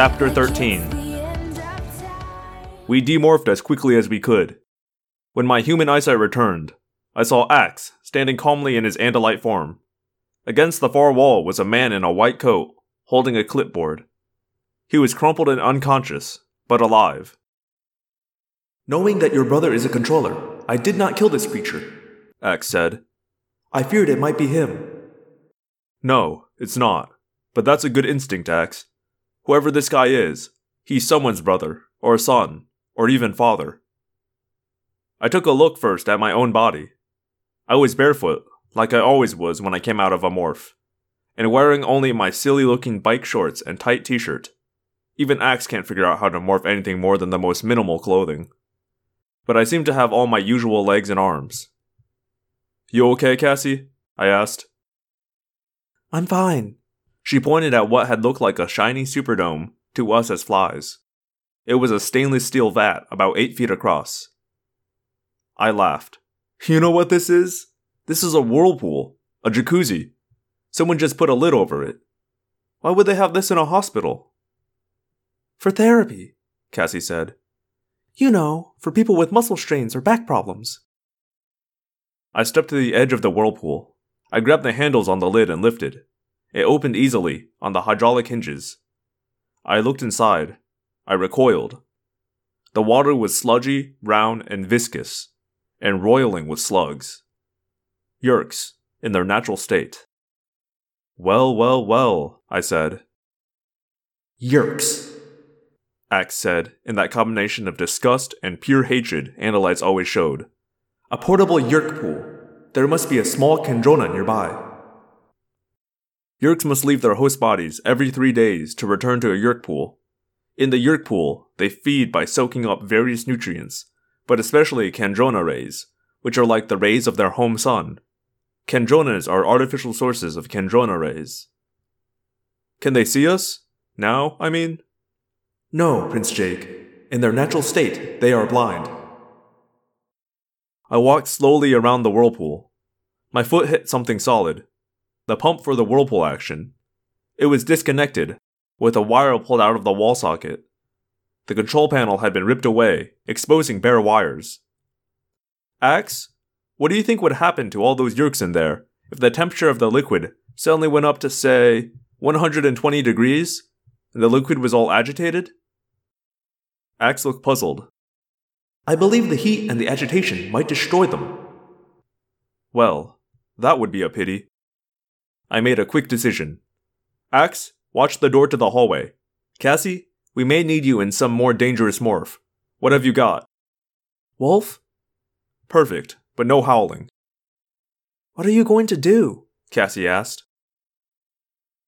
Chapter 13 We demorphed as quickly as we could. When my human eyesight returned, I saw Ax standing calmly in his Andalite form. Against the far wall was a man in a white coat, holding a clipboard. He was crumpled and unconscious, but alive. Knowing that your brother is a controller, I did not kill this creature, Ax said. I feared it might be him. No, it's not. But that's a good instinct, Ax. Whoever this guy is, he's someone's brother, or son, or even father. I took a look first at my own body. I was barefoot, like I always was when I came out of a morph, and wearing only my silly looking bike shorts and tight t shirt. Even Ax can't figure out how to morph anything more than the most minimal clothing. But I seem to have all my usual legs and arms. You okay, Cassie? I asked. I'm fine. She pointed at what had looked like a shiny superdome to us as flies. It was a stainless steel vat about eight feet across. I laughed. You know what this is? This is a whirlpool, a jacuzzi. Someone just put a lid over it. Why would they have this in a hospital? For therapy, Cassie said. You know, for people with muscle strains or back problems. I stepped to the edge of the whirlpool. I grabbed the handles on the lid and lifted. It opened easily on the hydraulic hinges. I looked inside. I recoiled. The water was sludgy, round, and viscous, and roiling with slugs. Yeerks, in their natural state. Well, well, well, I said. Yeerks, Ax said, in that combination of disgust and pure hatred Andalites always showed. A portable Yeerk pool. There must be a small Kandrona nearby. Yeerks must leave their host bodies every three days to return to a Yeerk pool. In the Yeerk pool, they feed by soaking up various nutrients, but especially Kandrona rays, which are like the rays of their home sun. Kandronas are artificial sources of Kandrona rays. Can they see us? Now, I mean? No, Prince Jake. In their natural state, they are blind. I walked slowly around the whirlpool. My foot hit something solid, the pump for the whirlpool action. It was disconnected, with a wire pulled out of the wall socket. The control panel had been ripped away, exposing bare wires. Ax, what do you think would happen to all those yeerks in there if the temperature of the liquid suddenly went up to, say, 120 degrees, and the liquid was all agitated? Ax looked puzzled. I believe the heat and the agitation might destroy them. Well, that would be a pity. I made a quick decision. Ax, watch the door to the hallway. Cassie, we may need you in some more dangerous morph. What have you got? Wolf? Perfect, but no howling. What are you going to do? Cassie asked.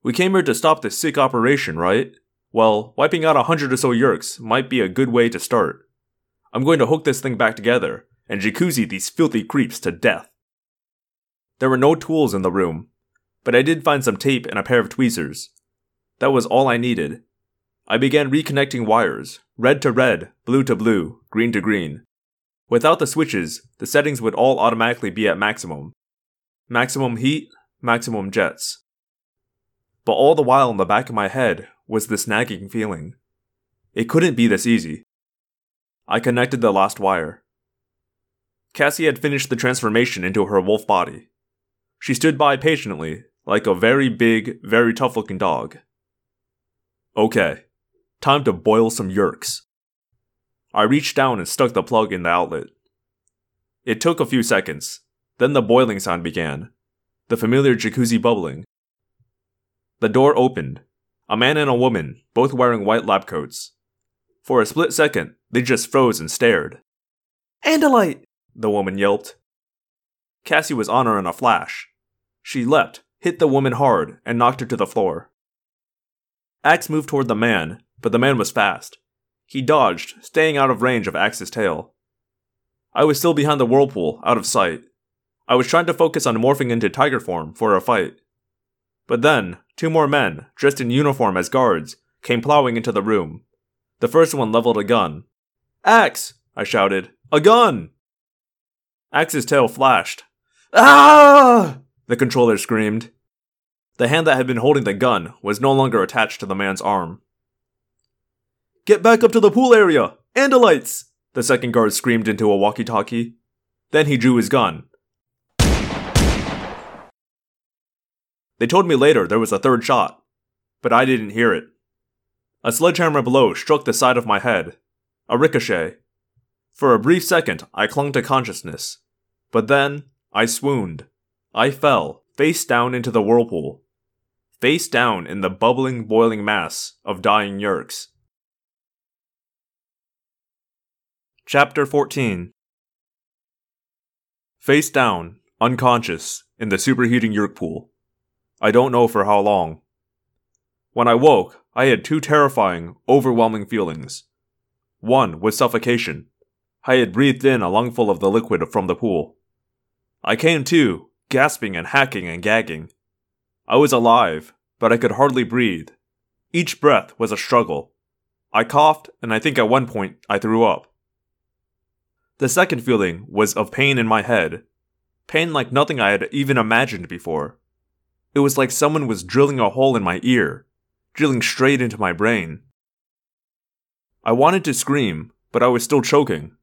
We came here to stop this sick operation, right? Well, wiping out a hundred or so yeerks might be a good way to start. I'm going to hook this thing back together and jacuzzi these filthy creeps to death. There were no tools in the room, but I did find some tape and a pair of tweezers. That was all I needed. I began reconnecting wires, red to red, blue to blue, green to green. Without the switches, the settings would all automatically be at maximum. Maximum heat, maximum jets. But all the while in the back of my head was this nagging feeling. It couldn't be this easy. I connected the last wire. Cassie had finished the transformation into her wolf body. She stood by patiently, like a very big, very tough looking dog. Okay, time to boil some yeerks. I reached down and stuck the plug in the outlet. It took a few seconds, then the boiling sound began, the familiar jacuzzi bubbling. The door opened, a man and a woman, both wearing white lab coats. For a split second, they just froze and stared. Andalite! The woman yelped. Cassie was on her in a flash. She leapt, hit the woman hard, and knocked her to the floor. Ax moved toward the man, but the man was fast. He dodged, staying out of range of Ax's tail. I was still behind the whirlpool, out of sight. I was trying to focus on morphing into tiger form for a fight. But then, two more men, dressed in uniform as guards, came plowing into the room. The first one leveled a gun. Ax! I shouted. A gun! Ax's tail flashed. Ah! The controller screamed. The hand that had been holding the gun was no longer attached to the man's arm. Get back up to the pool area! Andalites! The second guard screamed into a walkie talkie. Then he drew his gun. They told me later there was a third shot, but I didn't hear it. A sledgehammer blow struck the side of my head. A ricochet. For a brief second, I clung to consciousness. But then, I swooned. I fell, face down into the whirlpool. Face down in the bubbling, boiling mass of dying Yeerks. Chapter 14 Face down, unconscious, in the superheating Yeerk pool. I don't know for how long. When I woke, I had two terrifying, overwhelming feelings. One was suffocation. I had breathed in a lungful of the liquid from the pool. I came to, gasping and hacking and gagging. I was alive, but I could hardly breathe. Each breath was a struggle. I coughed, and I think at one point I threw up. The second feeling was of pain in my head. Pain like nothing I had even imagined before. It was like someone was drilling a hole in my ear, drilling straight into my brain. I wanted to scream, but I was still choking.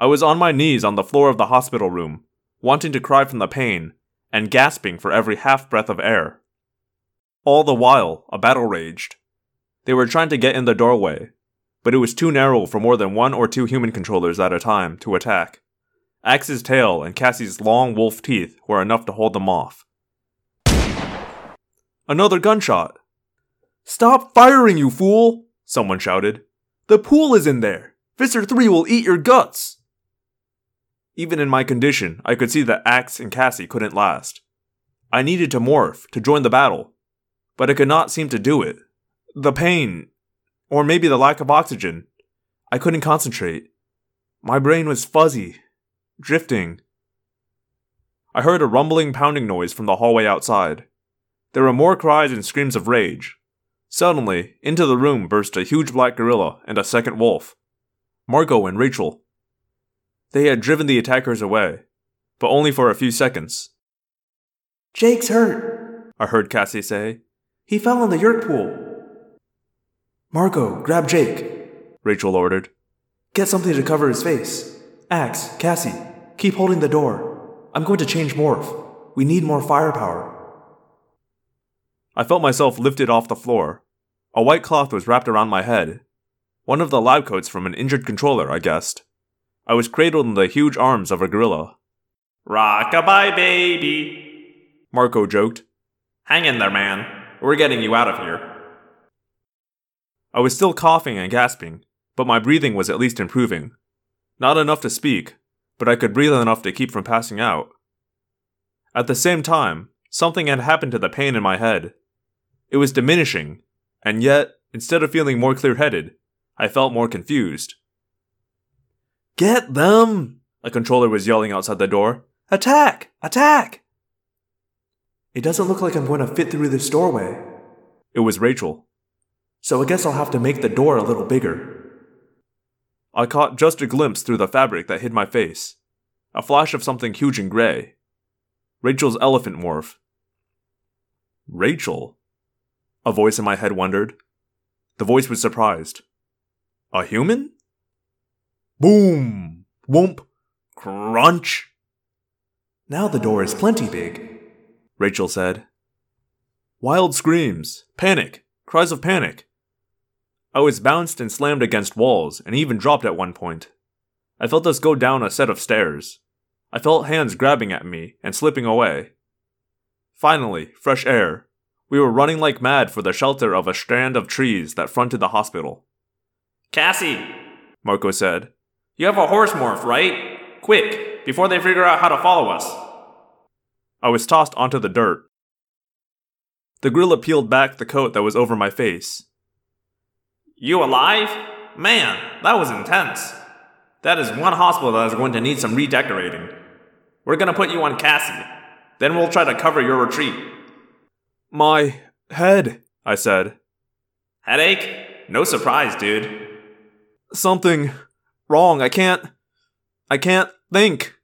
I was on my knees on the floor of the hospital room, wanting to cry from the pain, and gasping for every half breath of air. All the while, a battle raged. They were trying to get in the doorway, but it was too narrow for more than one or two human controllers at a time to attack. Ax's tail and Cassie's long wolf teeth were enough to hold them off. Another gunshot! Stop firing, you fool! Someone shouted. The pool is in there! Visser 3 will eat your guts! Even in my condition, I could see that Ax and Cassie couldn't last. I needed to morph to join the battle, but I could not seem to do it. The pain, or maybe the lack of oxygen. I couldn't concentrate. My brain was fuzzy, drifting. I heard a rumbling, pounding noise from the hallway outside. There were more cries and screams of rage. Suddenly, into the room burst a huge black gorilla and a second wolf. Marco and Rachel. They had driven the attackers away, but only for a few seconds. Jake's hurt, I heard Cassie say. He fell in the Yeerk pool. Marco, grab Jake, Rachel ordered. Get something to cover his face. Ax, Cassie, keep holding the door. I'm going to change morph. We need more firepower. I felt myself lifted off the floor. A white cloth was wrapped around my head. One of the lab coats from an injured controller, I guessed. I was cradled in the huge arms of a gorilla. Rockabye, baby, Marco joked. Hang in there, man. We're getting you out of here. I was still coughing and gasping, but my breathing was at least improving. Not enough to speak, but I could breathe enough to keep from passing out. At the same time, something had happened to the pain in my head. It was diminishing, and yet, instead of feeling more clear headed, I felt more confused. Get them! A controller was yelling outside the door. Attack! Attack! It doesn't look like I'm going to fit through this doorway. It was Rachel. So I guess I'll have to make the door a little bigger. I caught just a glimpse through the fabric that hid my face. A flash of something huge and gray. Rachel's elephant morph. Rachel? A voice in my head wondered. The voice was surprised. A human? Boom! Whoomp! Crunch! Now the door is plenty big, Rachel said. Wild screams, panic, cries of panic. Oh, I was bounced and slammed against walls and even dropped at one point. I felt us go down a set of stairs. I felt hands grabbing at me and slipping away. Finally, fresh air. We were running like mad for the shelter of a strand of trees that fronted the hospital. Cassie, Marco said. You have a horse morph, right? Quick, before they figure out how to follow us. I was tossed onto the dirt. The gorilla peeled back the coat that was over my face. You alive? Man, that was intense. That is one hospital that is going to need some redecorating. We're gonna put you on Cassie. Then we'll try to cover your retreat. My head, I said. Headache? No surprise, dude. Something wrong. I can't. I can't think.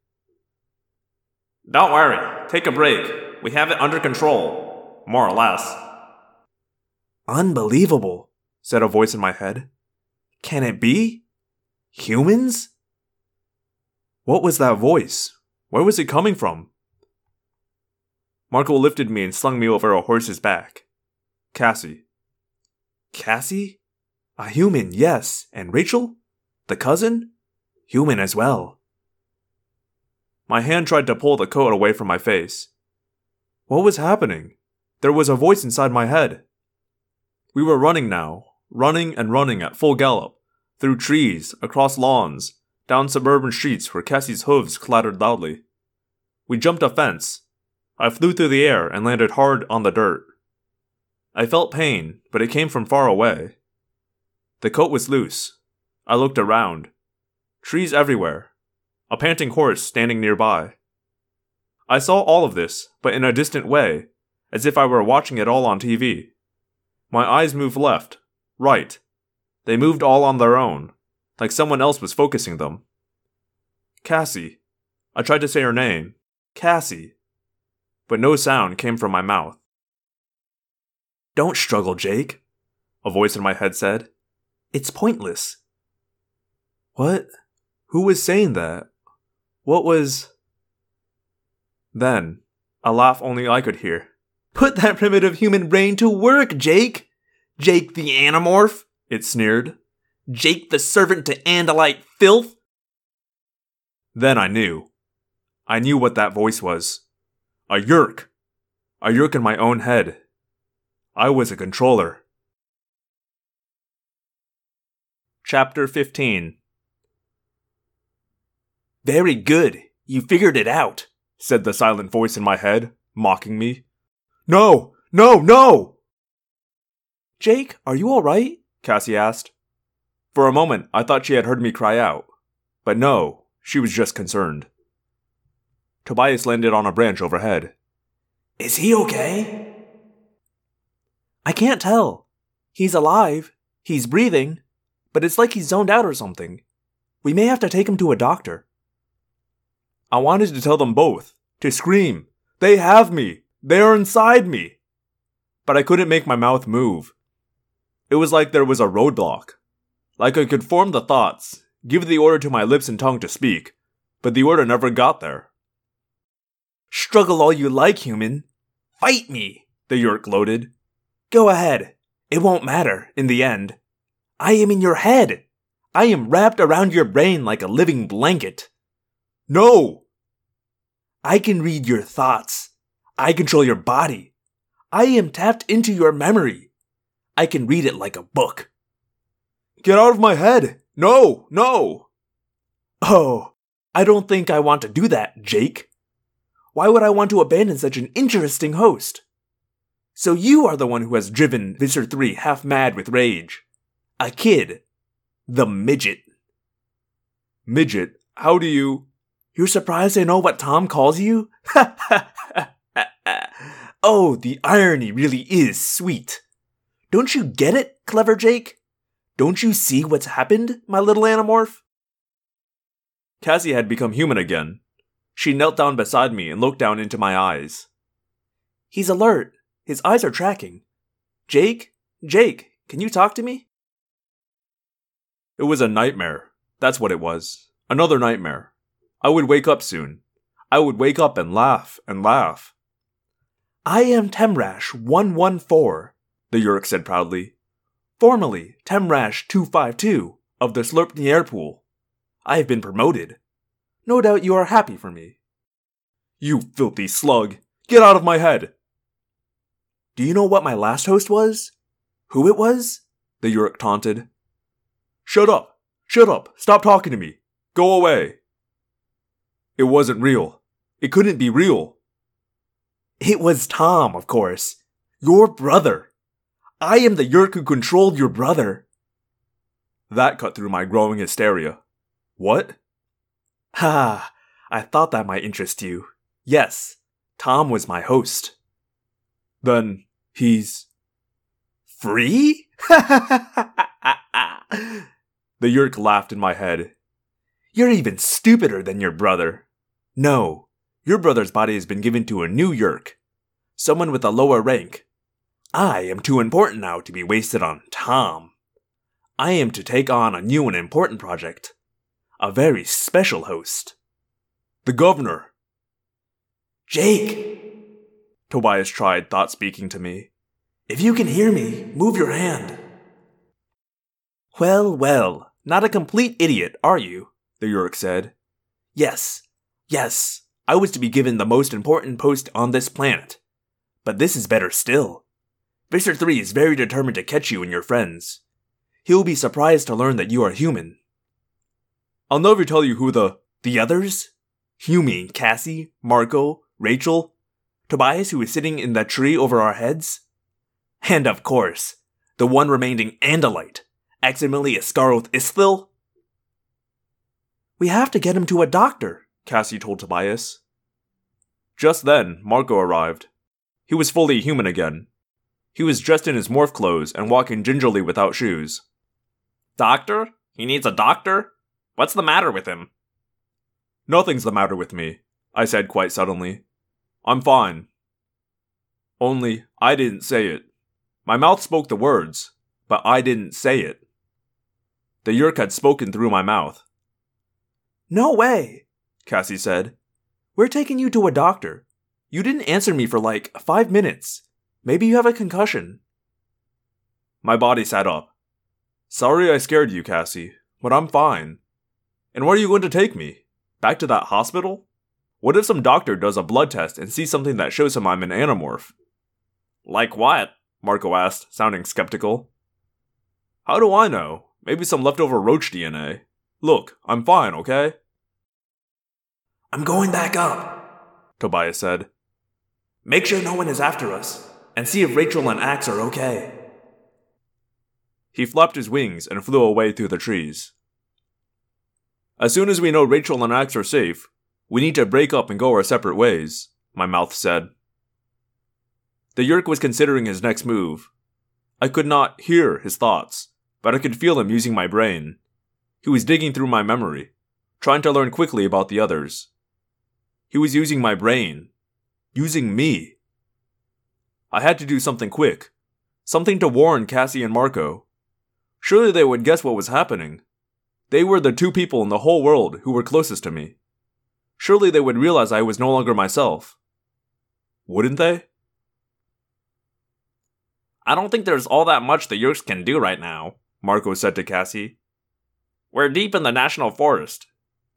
Don't worry. Take a break. We have it under control. More or less. Unbelievable, said a voice in my head. Can it be? Humans? What was that voice? Where was it coming from? Marco lifted me and slung me over a horse's back. Cassie. Cassie? A human, yes. And Rachel? The cousin? Human as well. My hand tried to pull the coat away from my face. What was happening? There was a voice inside my head. We were running now, running and running at full gallop, through trees, across lawns, down suburban streets where Cassie's hooves clattered loudly. We jumped a fence. I flew through the air and landed hard on the dirt. I felt pain, but it came from far away. The coat was loose. I looked around. Trees everywhere. A panting horse standing nearby. I saw all of this, but in a distant way, as if I were watching it all on TV. My eyes moved left, right. They moved all on their own, like someone else was focusing them. Cassie. I tried to say her name. Cassie. But no sound came from my mouth. Don't struggle, Jake, a voice in my head said. It's pointless. What? Who was saying that? What was. Then, a laugh only I could hear. Put that primitive human brain to work, Jake! Jake the Animorph! It sneered. Jake the servant to Andalite filth! Then I knew. I knew what that voice was. A Yeerk! A Yeerk in my own head. I was a controller. Chapter 15 Very good. You figured it out, said the silent voice in my head, mocking me. No! No! No! Jake, are you alright? Cassie asked. For a moment, I thought she had heard me cry out. But no, she was just concerned. Tobias landed on a branch overhead. Is he okay? I can't tell. He's alive. He's breathing. But it's like he's zoned out or something. We may have to take him to a doctor. I wanted to tell them both, to scream, They have me! They are inside me! But I couldn't make my mouth move. It was like there was a roadblock. Like I could form the thoughts, give the order to my lips and tongue to speak, but the order never got there. Struggle all you like, human. Fight me, the Yeerk gloated. Go ahead. It won't matter, in the end. I am in your head. I am wrapped around your brain like a living blanket. No! I can read your thoughts. I control your body. I am tapped into your memory. I can read it like a book. Get out of my head! No, no! Oh, I don't think I want to do that, Jake. Why would I want to abandon such an interesting host? So you are the one who has driven Visser 3 half mad with rage. A kid. The midget. Midget? How do you. You're surprised I know what Tom calls you? oh, the irony really is sweet. Don't you get it, clever Jake? Don't you see what's happened, my little animorph? Cassie had become human again. She knelt down beside me and looked down into my eyes. He's alert. His eyes are tracking. Jake? Jake, can you talk to me? It was a nightmare. That's what it was. Another nightmare. I would wake up soon. I would wake up and laugh and laugh. I am Temrash 114, the Yeerk said proudly. Formerly Temrash 252 of the Sulp Niar Pool. I have been promoted. No doubt you are happy for me. You filthy slug! Get out of my head! Do you know what my last host was? Who it was? The Yeerk taunted. Shut up! Shut up! Stop talking to me! Go away! It wasn't real. It couldn't be real. It was Tom, of course. Your brother. I am the Yeerk who controlled your brother. That cut through my growing hysteria. What? Ha! I thought that might interest you. Yes, Tom was my host. Then he's free? the Yeerk laughed in my head. You're even stupider than your brother. No, your brother's body has been given to a new Yeerk, someone with a lower rank. I am too important now to be wasted on Tom. I am to take on a new and important project. A very special host. The governor. Jake, Tobias tried thought speaking to me. if you can hear me, move your hand. Well, well, not a complete idiot, are you? The Yeerk said. Yes, yes, I was to be given the most important post on this planet. But this is better still. Visser 3 is very determined to catch you and your friends. He will be surprised to learn that you are human. I'll never tell you who the. The others? You mean Cassie, Marco, Rachel, Tobias who is sitting in that tree over our heads? And of course, the one remaining Andalite, Aximili-Esgarrouth-Isthill? We have to get him to a doctor, Cassie told Tobias. Just then, Marco arrived. He was fully human again. He was dressed in his morph clothes and walking gingerly without shoes. Doctor? He needs a doctor? What's the matter with him? Nothing's the matter with me, I said quite suddenly. I'm fine. Only, I didn't say it. My mouth spoke the words, but I didn't say it. The Yeerk had spoken through my mouth. No way, Cassie said. We're taking you to a doctor. You didn't answer me for like five minutes. Maybe you have a concussion. My body sat up. Sorry I scared you, Cassie, but I'm fine. And where are you going to take me? Back to that hospital? What if some doctor does a blood test and sees something that shows him I'm an Animorph? Like what? Marco asked, sounding skeptical. How do I know? Maybe some leftover roach DNA. Look, I'm fine, okay? I'm going back up, Tobias said. Make sure no one is after us, and see if Rachel and Ax are okay. He flapped his wings and flew away through the trees. As soon as we know Rachel and Ax are safe, we need to break up and go our separate ways, my mouth said. The Yeerk was considering his next move. I could not hear his thoughts, but I could feel him using my brain. He was digging through my memory, trying to learn quickly about the others. He was using my brain, using me. I had to do something quick, something to warn Cassie and Marco. Surely they would guess what was happening. They were the two people in the whole world who were closest to me. Surely they would realize I was no longer myself. Wouldn't they? I don't think there's all that much the Yeerks can do right now, Marco said to Cassie. We're deep in the national forest.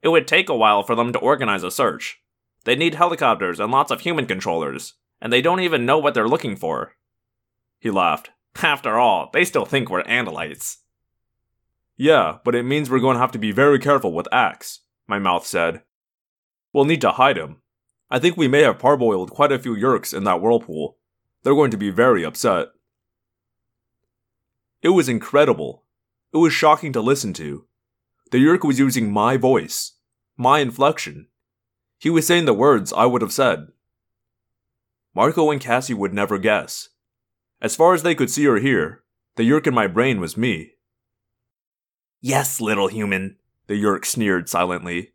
It would take a while for them to organize a search. They need helicopters and lots of human controllers, and they don't even know what they're looking for. He laughed. After all, they still think we're Andalites. Yeah, but it means we're going to have to be very careful with Ax, my mouth said. We'll need to hide him. I think we may have parboiled quite a few Yeerks in that whirlpool. They're going to be very upset. It was incredible. It was shocking to listen to. The Yeerk was using my voice, my inflection. He was saying the words I would have said. Marco and Cassie would never guess. As far as they could see or hear, the Yeerk in my brain was me. Yes, little human, the Yeerk sneered silently.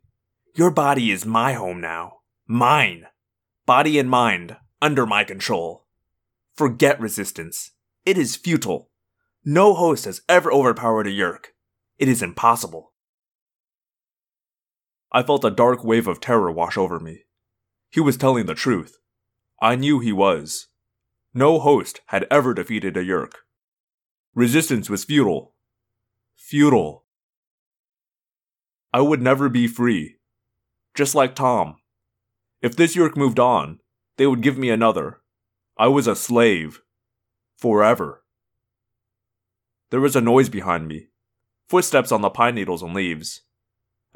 Your body is my home now. Mine. Body and mind, under my control. Forget resistance. It is futile. No host has ever overpowered a Yeerk. It is impossible. I felt a dark wave of terror wash over me. He was telling the truth. I knew he was. No host had ever defeated a Yeerk. Resistance was futile. Futile. I would never be free. Just like Tom. If this Yeerk moved on, they would give me another. I was a slave. Forever. There was a noise behind me. Footsteps on the pine needles and leaves.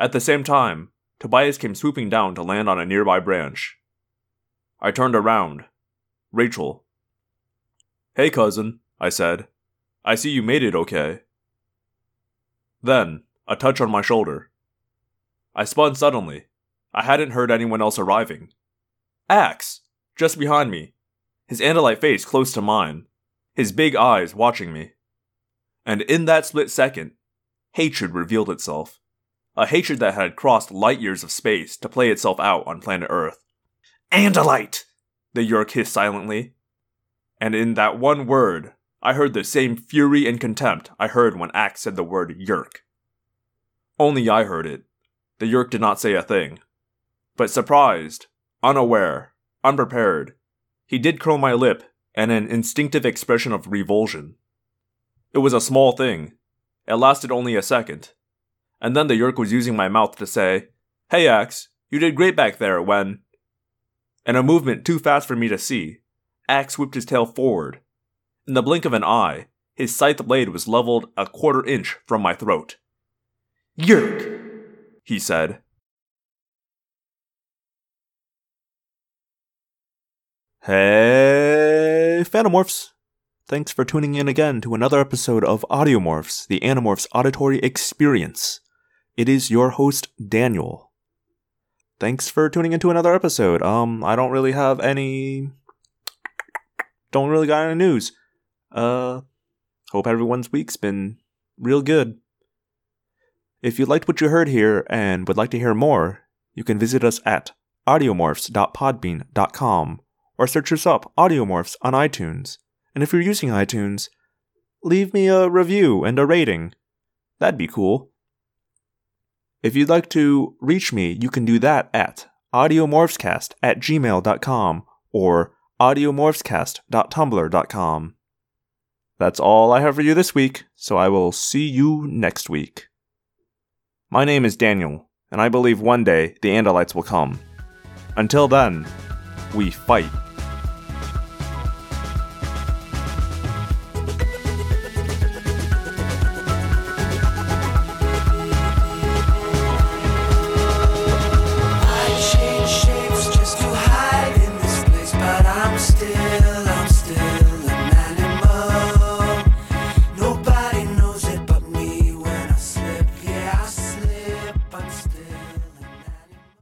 At the same time, Tobias came swooping down to land on a nearby branch. I turned around. Rachel. Hey, cousin, I said. I see you made it okay. Then, a touch on my shoulder. I spun suddenly. I hadn't heard anyone else arriving. Ax! Just behind me. His Andalite face close to mine. His big eyes watching me. And in that split second, hatred revealed itself. A hatred that had crossed light years of space to play itself out on planet Earth. Andalite! The Yeerk hissed silently. And in that one word, I heard the same fury and contempt I heard when Ax said the word Yeerk. Only I heard it. The Yeerk did not say a thing. But surprised, unaware, unprepared, he did curl my lip and an instinctive expression of revulsion. It was a small thing. It lasted only a second. And then the Yeerk was using my mouth to say, Hey Ax, you did great back there when. In a movement too fast for me to see, Ax whipped his tail forward. In the blink of an eye, his scythe blade was leveled a quarter inch from my throat. Yeerk, he said. Hey, Phantomorphs! Thanks for tuning in again to another episode of Audiomorphs, the Animorphs auditory experience. It is your host, Daniel. Thanks for tuning into another episode. Um, I don't really have any. Don't really got any news. Uh, hope everyone's week's been real good. If you liked what you heard here and would like to hear more, you can visit us at audiomorphs.podbean.com or search us up Audiomorphs on iTunes. And if you're using iTunes, leave me a review and a rating. That'd be cool. If you'd like to reach me, you can do that at audiomorphscast at gmail.com or audiomorphscast.tumblr.com. That's all I have for you this week, so I will see you next week. My name is Daniel, and I believe one day the Andalites will come. Until then, we fight.